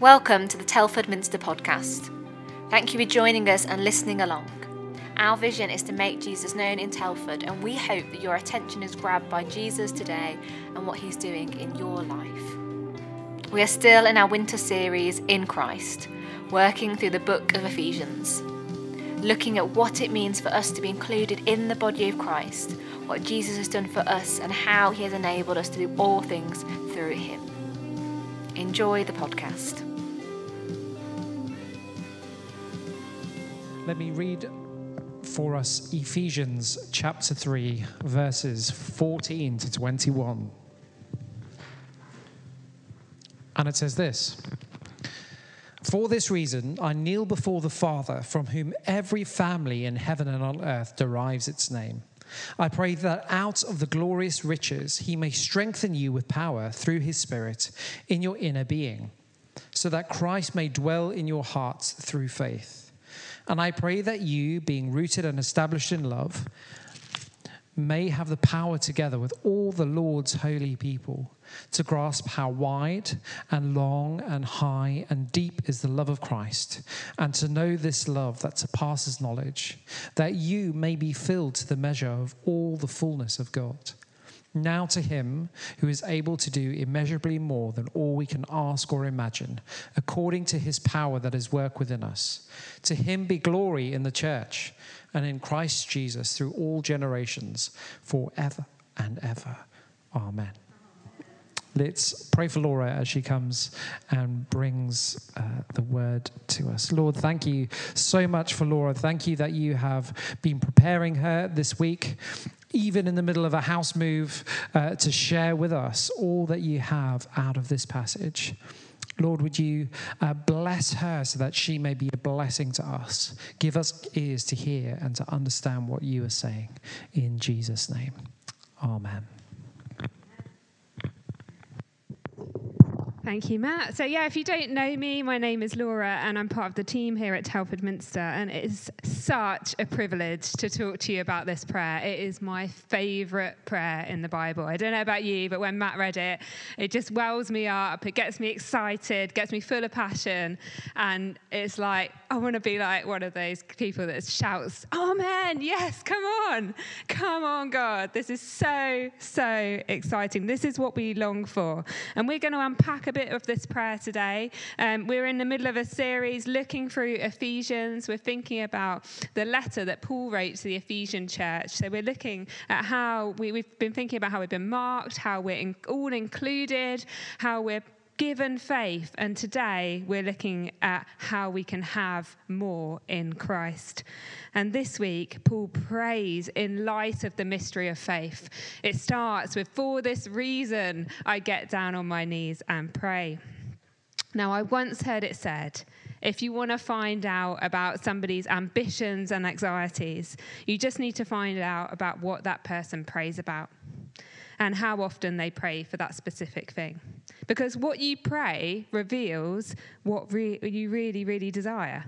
Welcome to the Telford Minster podcast. Thank you for joining us and listening along. Our vision is to make Jesus known in Telford, and we hope that your attention is grabbed by Jesus today and what he's doing in your life. We are still in our winter series, In Christ, working through the book of Ephesians, looking at what it means for us to be included in the body of Christ, what Jesus has done for us, and how he has enabled us to do all things through him. Enjoy the podcast. Let me read for us Ephesians chapter 3, verses 14 to 21. And it says this For this reason, I kneel before the Father, from whom every family in heaven and on earth derives its name. I pray that out of the glorious riches he may strengthen you with power through his Spirit in your inner being, so that Christ may dwell in your hearts through faith. And I pray that you, being rooted and established in love, may have the power together with all the Lord's holy people to grasp how wide and long and high and deep is the love of Christ, and to know this love that surpasses knowledge, that you may be filled to the measure of all the fullness of God. Now to him who is able to do immeasurably more than all we can ask or imagine, according to his power that is work within us. To him be glory in the church and in Christ Jesus through all generations, forever and ever. Amen. Let's pray for Laura as she comes and brings uh, the word to us. Lord, thank you so much for Laura. Thank you that you have been preparing her this week even in the middle of a house move, uh, to share with us all that you have out of this passage. Lord, would you uh, bless her so that she may be a blessing to us? Give us ears to hear and to understand what you are saying. In Jesus' name, amen. Thank you, Matt. So, yeah, if you don't know me, my name is Laura, and I'm part of the team here at Telford Minster. And it is such a privilege to talk to you about this prayer. It is my favourite prayer in the Bible. I don't know about you, but when Matt read it, it just wells me up. It gets me excited, gets me full of passion. And it's like, I want to be like one of those people that shouts, Amen, yes, come on, come on, God. This is so, so exciting. This is what we long for. And we're going to unpack a bit of this prayer today. Um, we're in the middle of a series looking through Ephesians. We're thinking about the letter that Paul wrote to the Ephesian church. So we're looking at how we, have been thinking about how we've been marked, how we're in, all included, how we're given faith. And today we're looking at how we can have more in Christ. And this week, Paul prays in light of the mystery of faith. It starts with, For this reason, I get down on my knees and pray. Now, I once heard it said, if you want to find out about somebody's ambitions and anxieties, you just need to find out about what that person prays about and how often they pray for that specific thing. Because what you pray reveals what re- you really, really desire.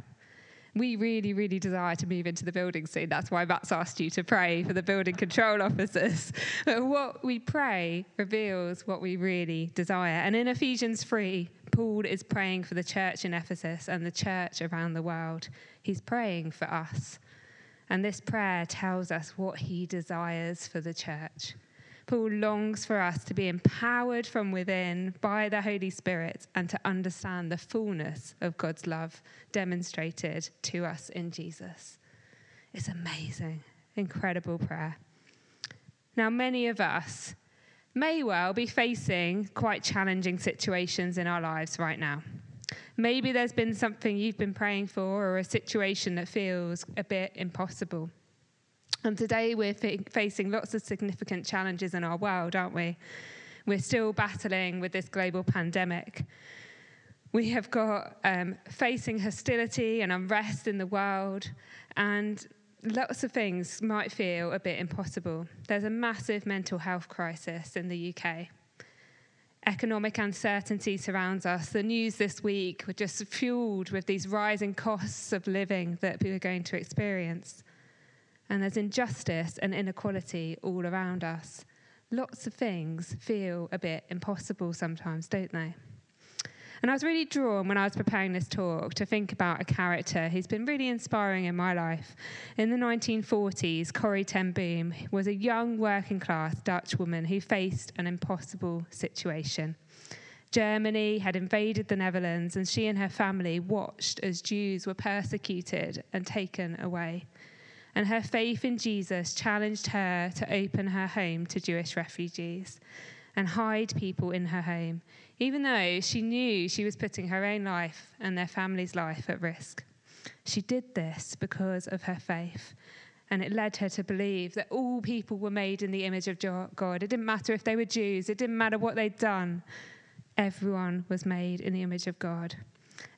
We really, really desire to move into the building soon. That's why Matt's asked you to pray for the building control officers. But what we pray reveals what we really desire. And in Ephesians 3, Paul is praying for the church in Ephesus and the church around the world. He's praying for us. And this prayer tells us what he desires for the church. Paul longs for us to be empowered from within by the Holy Spirit and to understand the fullness of God's love demonstrated to us in Jesus. It's amazing, incredible prayer. Now, many of us may well be facing quite challenging situations in our lives right now. Maybe there's been something you've been praying for or a situation that feels a bit impossible. And today we're facing lots of significant challenges in our world, aren't we? We're still battling with this global pandemic. We have got um, facing hostility and unrest in the world, and lots of things might feel a bit impossible. There's a massive mental health crisis in the UK. Economic uncertainty surrounds us. The news this week was just fueled with these rising costs of living that we are going to experience and there's injustice and inequality all around us. Lots of things feel a bit impossible sometimes, don't they? And I was really drawn when I was preparing this talk to think about a character who's been really inspiring in my life. In the 1940s, Corrie ten Boom was a young working class Dutch woman who faced an impossible situation. Germany had invaded the Netherlands, and she and her family watched as Jews were persecuted and taken away. And her faith in Jesus challenged her to open her home to Jewish refugees and hide people in her home, even though she knew she was putting her own life and their family's life at risk. She did this because of her faith, and it led her to believe that all people were made in the image of God. It didn't matter if they were Jews, it didn't matter what they'd done, everyone was made in the image of God.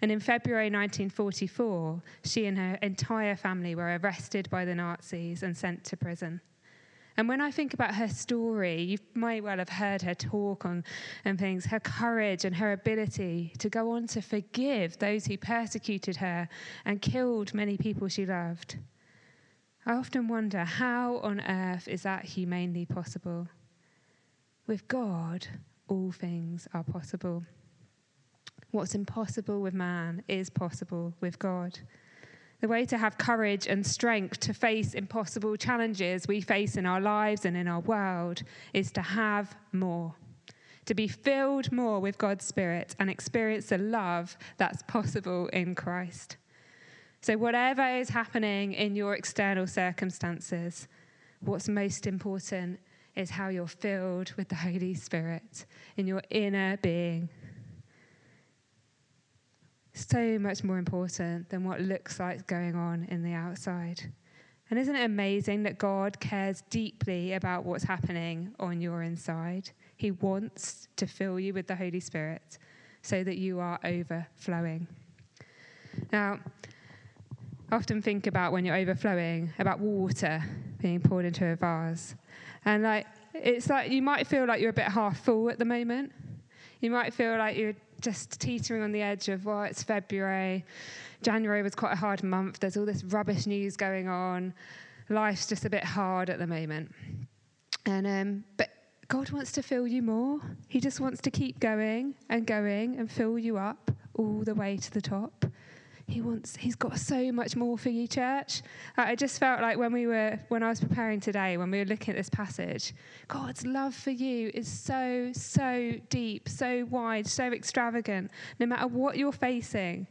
And in February 1944, she and her entire family were arrested by the Nazis and sent to prison. And when I think about her story, you might well have heard her talk on and things, her courage and her ability to go on to forgive those who persecuted her and killed many people she loved. I often wonder how on earth is that humanely possible? With God, all things are possible. What's impossible with man is possible with God. The way to have courage and strength to face impossible challenges we face in our lives and in our world is to have more, to be filled more with God's Spirit and experience the love that's possible in Christ. So, whatever is happening in your external circumstances, what's most important is how you're filled with the Holy Spirit in your inner being so much more important than what looks like going on in the outside. And isn't it amazing that God cares deeply about what's happening on your inside? He wants to fill you with the Holy Spirit so that you are overflowing. Now, I often think about when you're overflowing, about water being poured into a vase. And like it's like you might feel like you're a bit half full at the moment. You might feel like you're just teetering on the edge of, well, it's February. January was quite a hard month. There's all this rubbish news going on. Life's just a bit hard at the moment. And um, but God wants to fill you more. He just wants to keep going and going and fill you up all the way to the top. He wants, he's got so much more for you, church. I just felt like when we were, when I was preparing today, when we were looking at this passage, God's love for you is so, so deep, so wide, so extravagant. No matter what you're facing,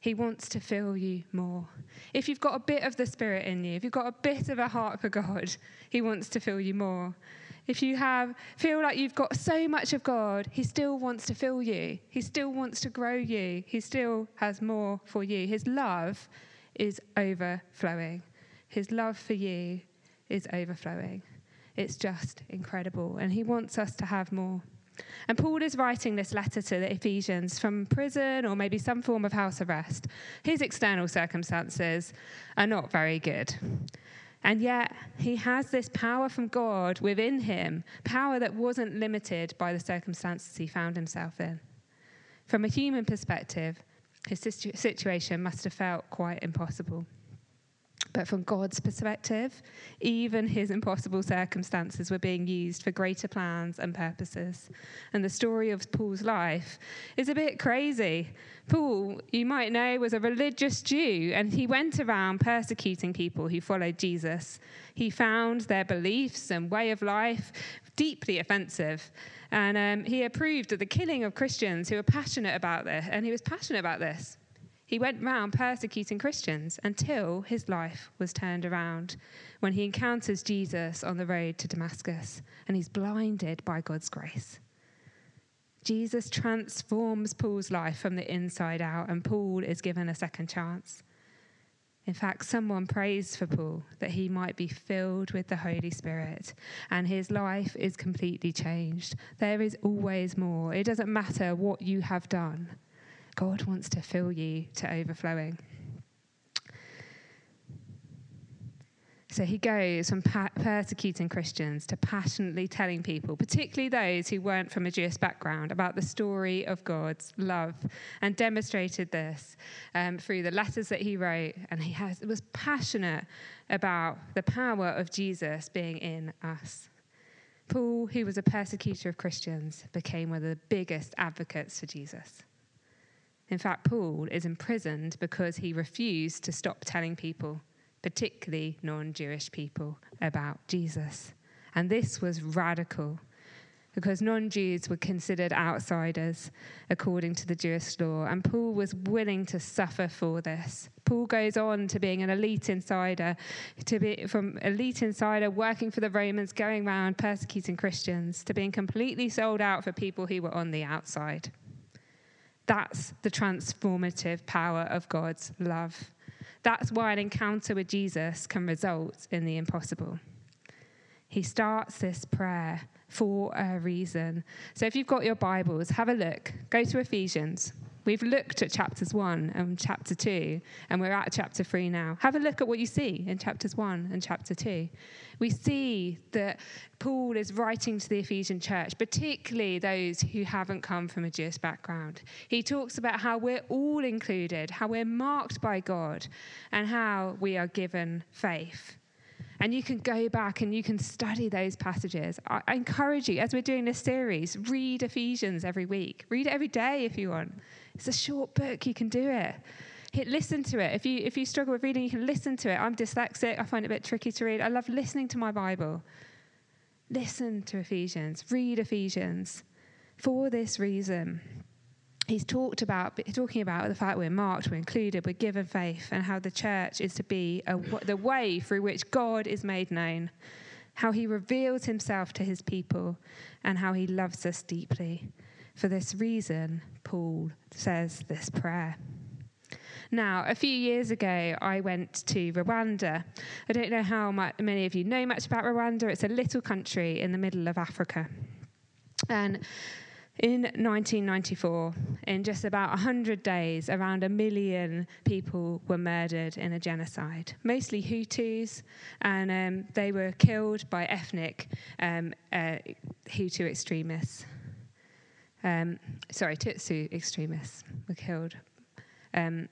he wants to fill you more. If you've got a bit of the Spirit in you, if you've got a bit of a heart for God, He wants to fill you more if you have feel like you've got so much of God, he still wants to fill you. He still wants to grow you. He still has more for you. His love is overflowing. His love for you is overflowing. It's just incredible and he wants us to have more. And Paul is writing this letter to the Ephesians from prison or maybe some form of house arrest. His external circumstances are not very good. And yet, he has this power from God within him, power that wasn't limited by the circumstances he found himself in. From a human perspective, his situation must have felt quite impossible. But from God's perspective, even his impossible circumstances were being used for greater plans and purposes. And the story of Paul's life is a bit crazy. Paul, you might know, was a religious Jew, and he went around persecuting people who followed Jesus. He found their beliefs and way of life deeply offensive. And um, he approved of the killing of Christians who were passionate about this, and he was passionate about this. He went round persecuting Christians until his life was turned around when he encounters Jesus on the road to Damascus and he's blinded by God's grace. Jesus transforms Paul's life from the inside out, and Paul is given a second chance. In fact, someone prays for Paul that he might be filled with the Holy Spirit and his life is completely changed. There is always more. It doesn't matter what you have done. God wants to fill you to overflowing. So he goes from persecuting Christians to passionately telling people, particularly those who weren't from a Jewish background, about the story of God's love, and demonstrated this um, through the letters that he wrote. And he has, was passionate about the power of Jesus being in us. Paul, who was a persecutor of Christians, became one of the biggest advocates for Jesus In fact, Paul is imprisoned because he refused to stop telling people, particularly non Jewish people, about Jesus. And this was radical because non Jews were considered outsiders according to the Jewish law. And Paul was willing to suffer for this. Paul goes on to being an elite insider, to be from elite insider working for the Romans, going around persecuting Christians, to being completely sold out for people who were on the outside. That's the transformative power of God's love. That's why an encounter with Jesus can result in the impossible. He starts this prayer for a reason. So if you've got your Bibles, have a look. Go to Ephesians. We've looked at chapters 1 and chapter 2, and we're at chapter 3 now. Have a look at what you see in chapters 1 and chapter 2. We see that Paul is writing to the Ephesian church, particularly those who haven't come from a Jewish background. He talks about how we're all included, how we're marked by God, and how we are given faith. And you can go back and you can study those passages. I encourage you, as we're doing this series, read Ephesians every week. Read it every day if you want. It's a short book, you can do it. Hit listen to it. If you if you struggle with reading, you can listen to it. I'm dyslexic, I find it a bit tricky to read. I love listening to my Bible. Listen to Ephesians, read Ephesians for this reason he's talked about talking about the fact we're marked, we're included, we're given faith, and how the church is to be a, the way through which God is made known, how he reveals himself to his people, and how he loves us deeply. For this reason, Paul says this prayer. Now, a few years ago, I went to Rwanda. I don't know how many of you know much about Rwanda. It's a little country in the middle of Africa. And in 1994, in just about 100 days, around a million people were murdered in a genocide, mostly Hutus, and um, they were killed by ethnic um, uh, Hutu extremists. Um, sorry, Tutsi extremists were killed. Um,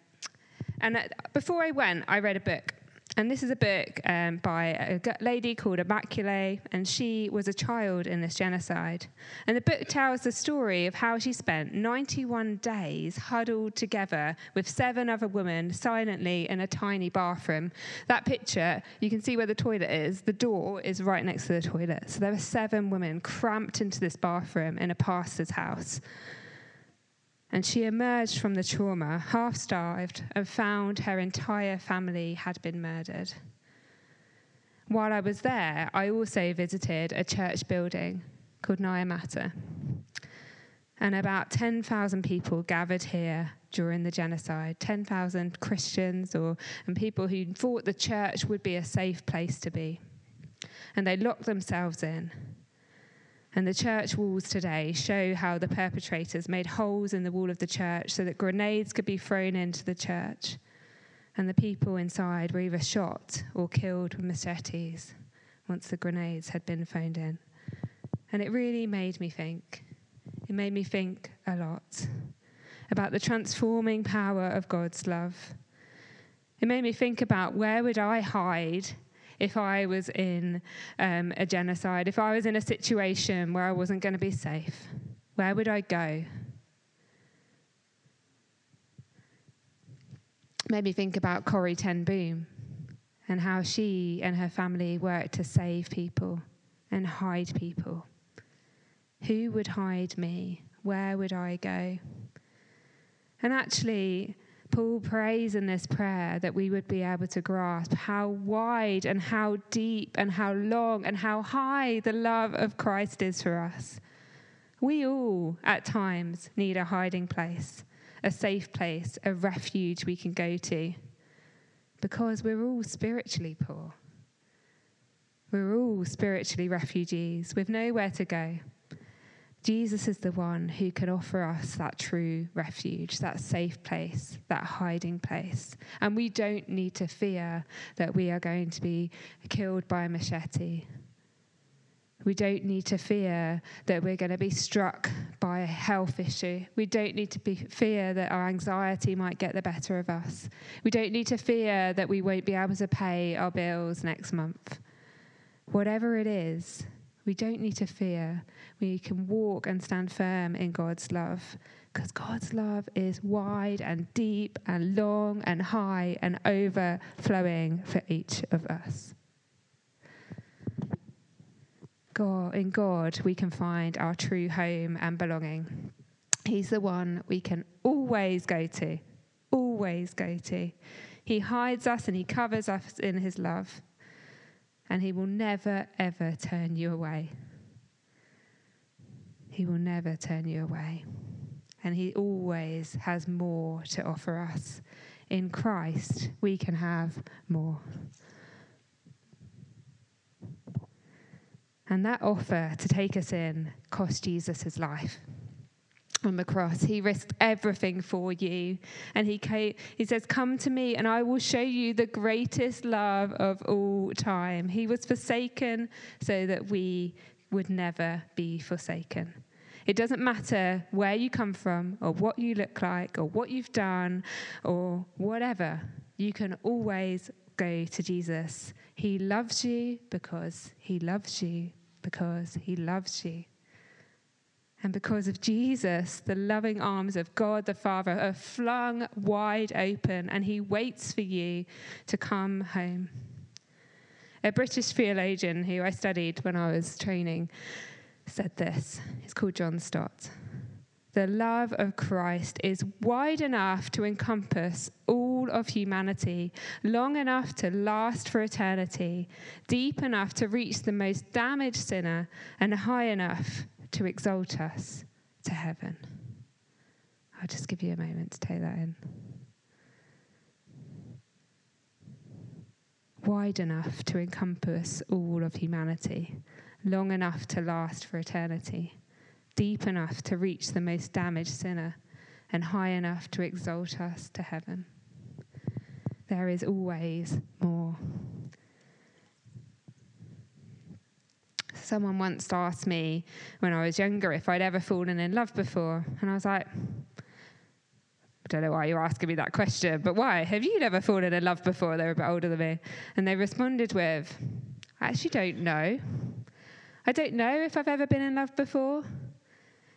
and uh, before I went, I read a book and this is a book um, by a lady called Immaculée, and she was a child in this genocide. And the book tells the story of how she spent 91 days huddled together with seven other women silently in a tiny bathroom. That picture, you can see where the toilet is. The door is right next to the toilet. So there were seven women cramped into this bathroom in a pastor's house. And she emerged from the trauma, half starved, and found her entire family had been murdered. While I was there, I also visited a church building called Nyamata. And about 10,000 people gathered here during the genocide 10,000 Christians or, and people who thought the church would be a safe place to be. And they locked themselves in and the church walls today show how the perpetrators made holes in the wall of the church so that grenades could be thrown into the church. And the people inside were either shot or killed with machetes once the grenades had been phoned in. And it really made me think. It made me think a lot about the transforming power of God's love. It made me think about where would I hide if I was in um, a genocide, if I was in a situation where I wasn't going to be safe, where would I go? Made me think about Corrie Ten Boom and how she and her family worked to save people and hide people. Who would hide me? Where would I go? And actually, Paul prays in this prayer that we would be able to grasp how wide and how deep and how long and how high the love of Christ is for us. We all, at times, need a hiding place, a safe place, a refuge we can go to, because we're all spiritually poor. We're all spiritually refugees with nowhere to go. Jesus is the one who can offer us that true refuge, that safe place, that hiding place. And we don't need to fear that we are going to be killed by a machete. We don't need to fear that we're going to be struck by a health issue. We don't need to be, fear that our anxiety might get the better of us. We don't need to fear that we won't be able to pay our bills next month. Whatever it is, We don't need to fear. We can walk and stand firm in God's love because God's love is wide and deep and long and high and overflowing for each of us. God, in God, we can find our true home and belonging. He's the one we can always go to, always go to. He hides us and He covers us in His love and He will never, ever turn you away. He will never turn you away. And He always has more to offer us. In Christ, we can have more. And that offer to take us in cost Jesus his life on the cross. He risked everything for you. And he, came, he says, Come to me, and I will show you the greatest love of all time. He was forsaken so that we would never be forsaken. It doesn't matter where you come from, or what you look like, or what you've done, or whatever. You can always go to Jesus. He loves you because he loves you because he loves you. And because of Jesus, the loving arms of God the Father are flung wide open, and He waits for you to come home. A British theologian who I studied when I was training said this. He's called John Stott. The love of Christ is wide enough to encompass all of humanity, long enough to last for eternity, deep enough to reach the most damaged sinner, and high enough to exalt us to heaven. I'll just give you a moment to take that in. Wide enough to encompass all of humanity, long enough to last for eternity, deep enough to reach the most damaged sinner, and high enough to exalt us to heaven. There is always more. Someone once asked me when I was younger if I'd ever fallen in love before. And I was like, I don't know why you're asking me that question, but why? Have you never fallen in love before? They were a bit older than me. And they responded with, I actually don't know. I don't know if I've ever been in love before.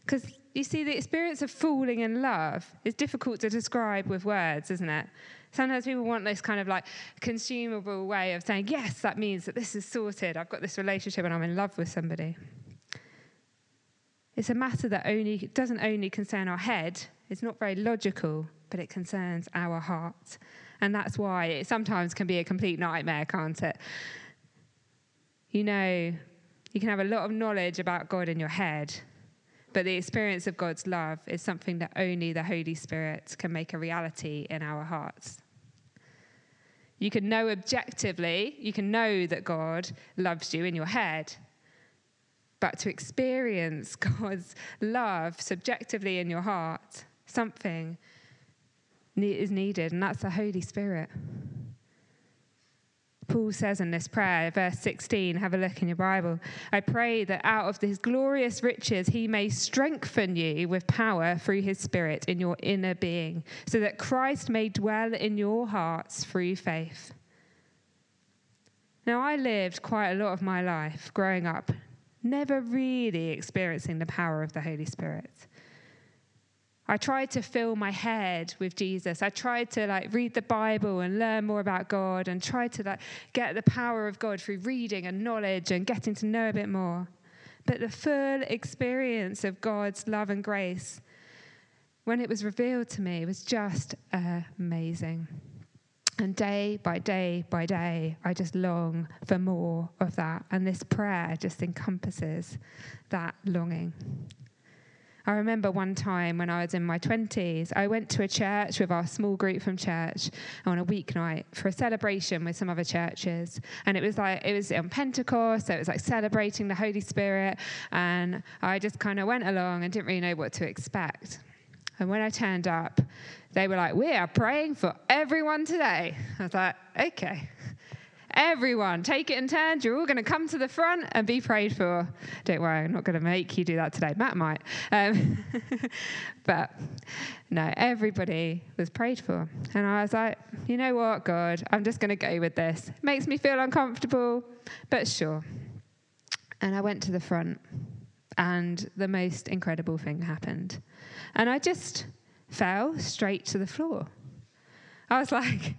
Because you see, the experience of falling in love is difficult to describe with words, isn't it? Sometimes people want this kind of like consumable way of saying, yes, that means that this is sorted. I've got this relationship and I'm in love with somebody. It's a matter that only doesn't only concern our head. It's not very logical, but it concerns our heart. And that's why it sometimes can be a complete nightmare, can't it? You know, you can have a lot of knowledge about God in your head, but the experience of God's love is something that only the Holy Spirit can make a reality in our hearts. You can know objectively, you can know that God loves you in your head. But to experience God's love subjectively in your heart, something is needed, and that's the Holy Spirit. Paul says in this prayer, verse 16, have a look in your Bible. I pray that out of his glorious riches he may strengthen you with power through his Spirit in your inner being, so that Christ may dwell in your hearts through faith. Now, I lived quite a lot of my life growing up, never really experiencing the power of the Holy Spirit. I tried to fill my head with Jesus. I tried to like read the Bible and learn more about God and try to like get the power of God through reading and knowledge and getting to know a bit more. But the full experience of God's love and grace when it was revealed to me was just amazing. And day by day by day, I just long for more of that. And this prayer just encompasses that longing. I remember one time when I was in my 20s, I went to a church with our small group from church on a weeknight for a celebration with some other churches. And it was like, it was on Pentecost, so it was like celebrating the Holy Spirit. And I just kind of went along and didn't really know what to expect. And when I turned up, they were like, We are praying for everyone today. I was like, Okay. Everyone, take it in turns. You're all going to come to the front and be prayed for. Don't worry, I'm not going to make you do that today. Matt might. Um, but no, everybody was prayed for. And I was like, you know what, God, I'm just going to go with this. It makes me feel uncomfortable, but sure. And I went to the front, and the most incredible thing happened. And I just fell straight to the floor. I was like,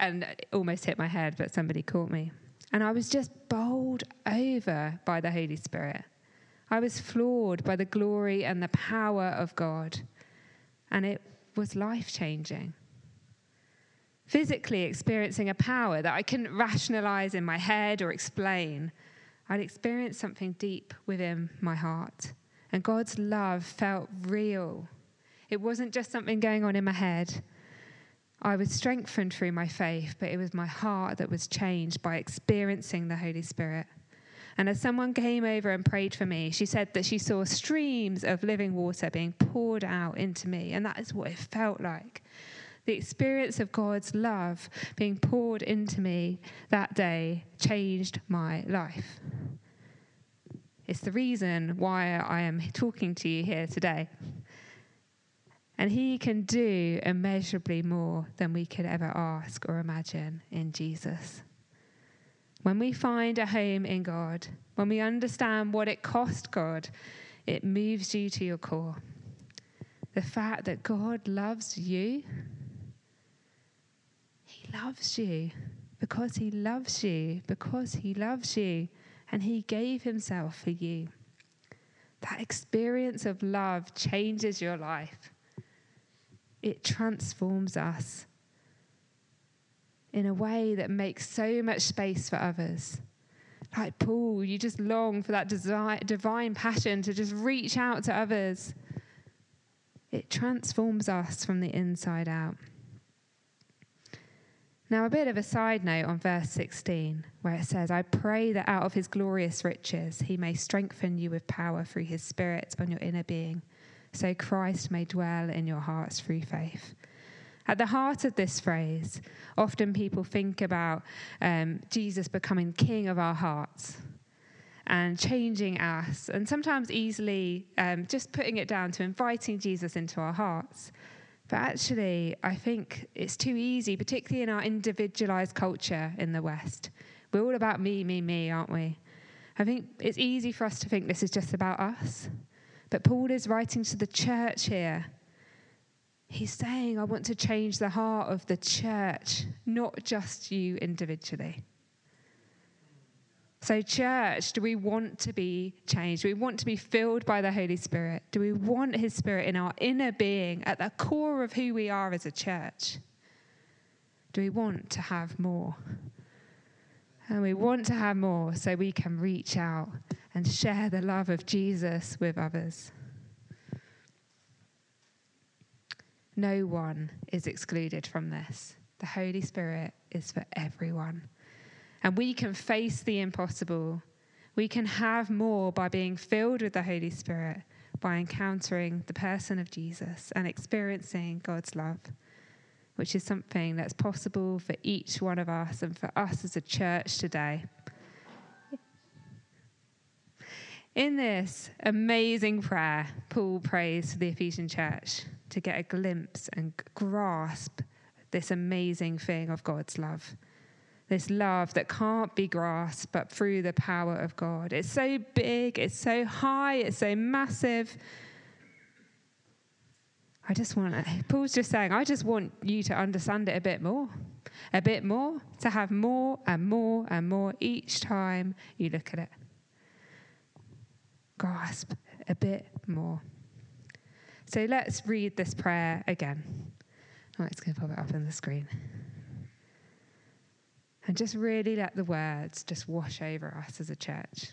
and almost hit my head, but somebody caught me. And I was just bowled over by the Holy Spirit. I was floored by the glory and the power of God. And it was life changing. Physically experiencing a power that I couldn't rationalize in my head or explain, I'd experienced something deep within my heart. And God's love felt real. It wasn't just something going on in my head. I was strengthened through my faith, but it was my heart that was changed by experiencing the Holy Spirit. And as someone came over and prayed for me, she said that she saw streams of living water being poured out into me. And that is what it felt like. The experience of God's love being poured into me that day changed my life. It's the reason why I am talking to you here today. And He can do immeasurably more than we could ever ask or imagine in Jesus. When we find a home in God, when we understand what it cost God, it moves you to your core. The fact that God loves you, He loves you because He loves you, because He loves you, and He gave Himself for you. That experience of love changes your life, it transforms us in a way that makes so much space for others. Like Paul, you just long for that divine passion to just reach out to others. It transforms us from the inside out. Now, a bit of a side note on verse 16, where it says, I pray that out of his glorious riches he may strengthen you with power through his spirit on your inner being, so Christ may dwell in your hearts through faith. At the heart of this phrase, often people think about um, Jesus becoming king of our hearts and changing us, and sometimes easily um, just putting it down to inviting Jesus into our hearts. But actually, I think it's too easy, particularly in our individualized culture in the West. We're all about me, me, me, aren't we? I think it's easy for us to think this is just about us. But Paul is writing to the church here He's saying, I want to change the heart of the church, not just you individually. So, church, do we want to be changed? Do we want to be filled by the Holy Spirit? Do we want His Spirit in our inner being, at the core of who we are as a church? Do we want to have more? And we want to have more so we can reach out and share the love of Jesus with others. No one is excluded from this. The Holy Spirit is for everyone. And we can face the impossible. We can have more by being filled with the Holy Spirit, by encountering the person of Jesus and experiencing God's love, which is something that's possible for each one of us and for us as a church today. In this amazing prayer, Paul prays for the Ephesian church to get a glimpse and grasp this amazing thing of God's love. This love that can't be grasped but through the power of God. It's so big, it's so high, it's so massive. I just want, Paul's just saying, I just want you to understand it a bit more. A bit more, to have more and more and more each time you look at it. Grasp a bit more. So let's read this prayer again. Oh, it's going to pop it up on the screen. And just really let the words just wash over us as a church.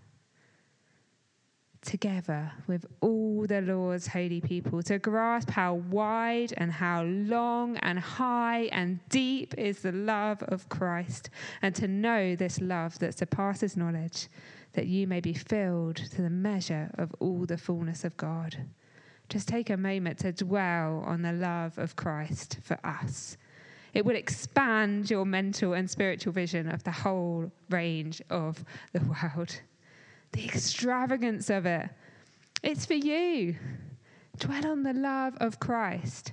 together with all the Lord's holy people to grasp how wide and how long and high and deep is the love of Christ, and to know this love that surpasses knowledge, that you may be filled to the measure of all the fullness of God. Just take a moment to dwell on the love of Christ for us. It will expand your mental and spiritual vision of the whole range of the world. The extravagance of it. It's for you. Dwell on the love of Christ.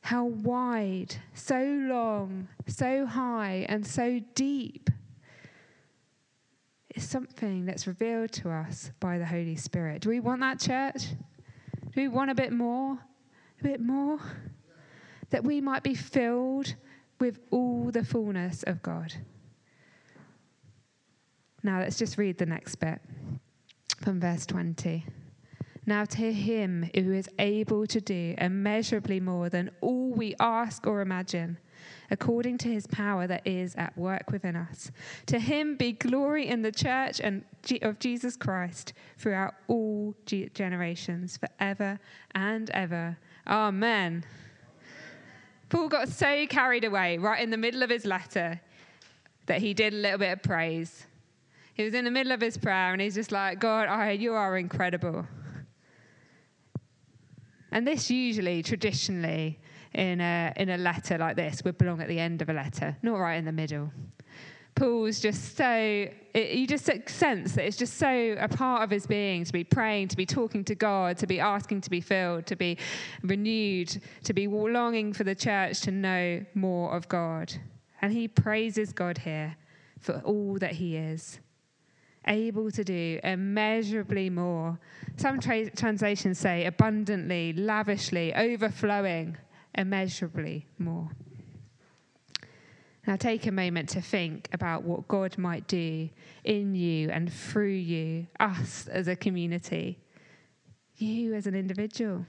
How wide, so long, so high, and so deep is something that's revealed to us by the Holy Spirit. Do we want that, church? Do we want a bit more? A bit more? That we might be filled with all the fullness of God. Now, let's just read the next bit from verse 20. Now, to him who is able to do immeasurably more than all we ask or imagine according to his power that is at work within us. To him be glory in the church and of Jesus Christ throughout all generations, forever and ever. Amen. Paul got so carried away right in the middle of his letter that he did a little bit of praise. He was in the middle of his prayer and he's just like, God, I, you are incredible. And this usually, traditionally, in a, in a letter like this would belong at the end of a letter, not right in the middle. Paul's just so, it, you just sense that it's just so a part of his being to be praying, to be talking to God, to be asking to be filled, to be renewed, to be longing for the church to know more of God. And he praises God here for all that he is able to do immeasurably more. Some tra- translations say abundantly, lavishly, overflowing immeasurably more. Now, take a moment to think about what God might do in you and through you, us as a community, you as an individual.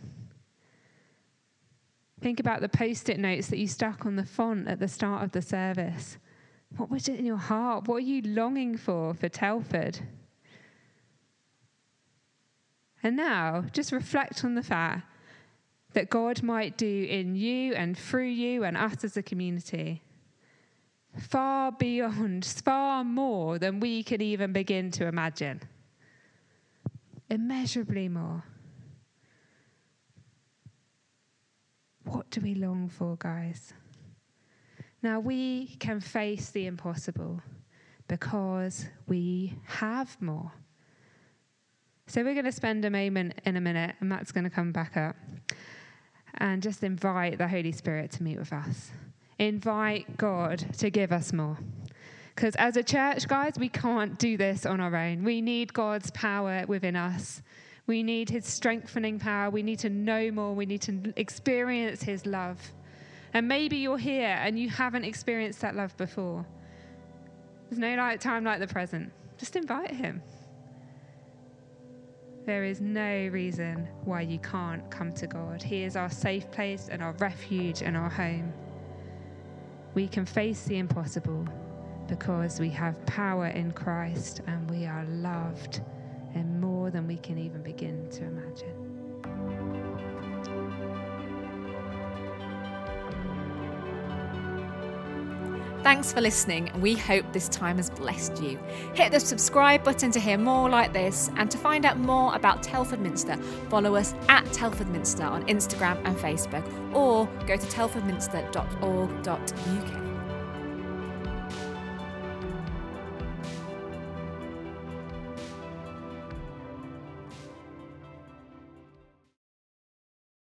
Think about the post it notes that you stuck on the font at the start of the service. What was it in your heart? What are you longing for for Telford? And now, just reflect on the fact that God might do in you and through you and us as a community. Far beyond, far more than we can even begin to imagine. Immeasurably more. What do we long for, guys? Now, we can face the impossible because we have more. So, we're going to spend a moment in a minute, and Matt's going to come back up and just invite the Holy Spirit to meet with us. Invite God to give us more. Because as a church, guys, we can't do this on our own. We need God's power within us. We need His strengthening power. We need to know more. We need to experience His love. And maybe you're here and you haven't experienced that love before. There's no like, time like the present. Just invite Him. There is no reason why you can't come to God. He is our safe place and our refuge and our home. We can face the impossible because we have power in Christ and we are loved in more than we can even begin to imagine. Thanks for listening. And we hope this time has blessed you. Hit the subscribe button to hear more like this and to find out more about Telford Minster, follow us at Telford Minster on Instagram and Facebook or go to telfordminster.org.uk.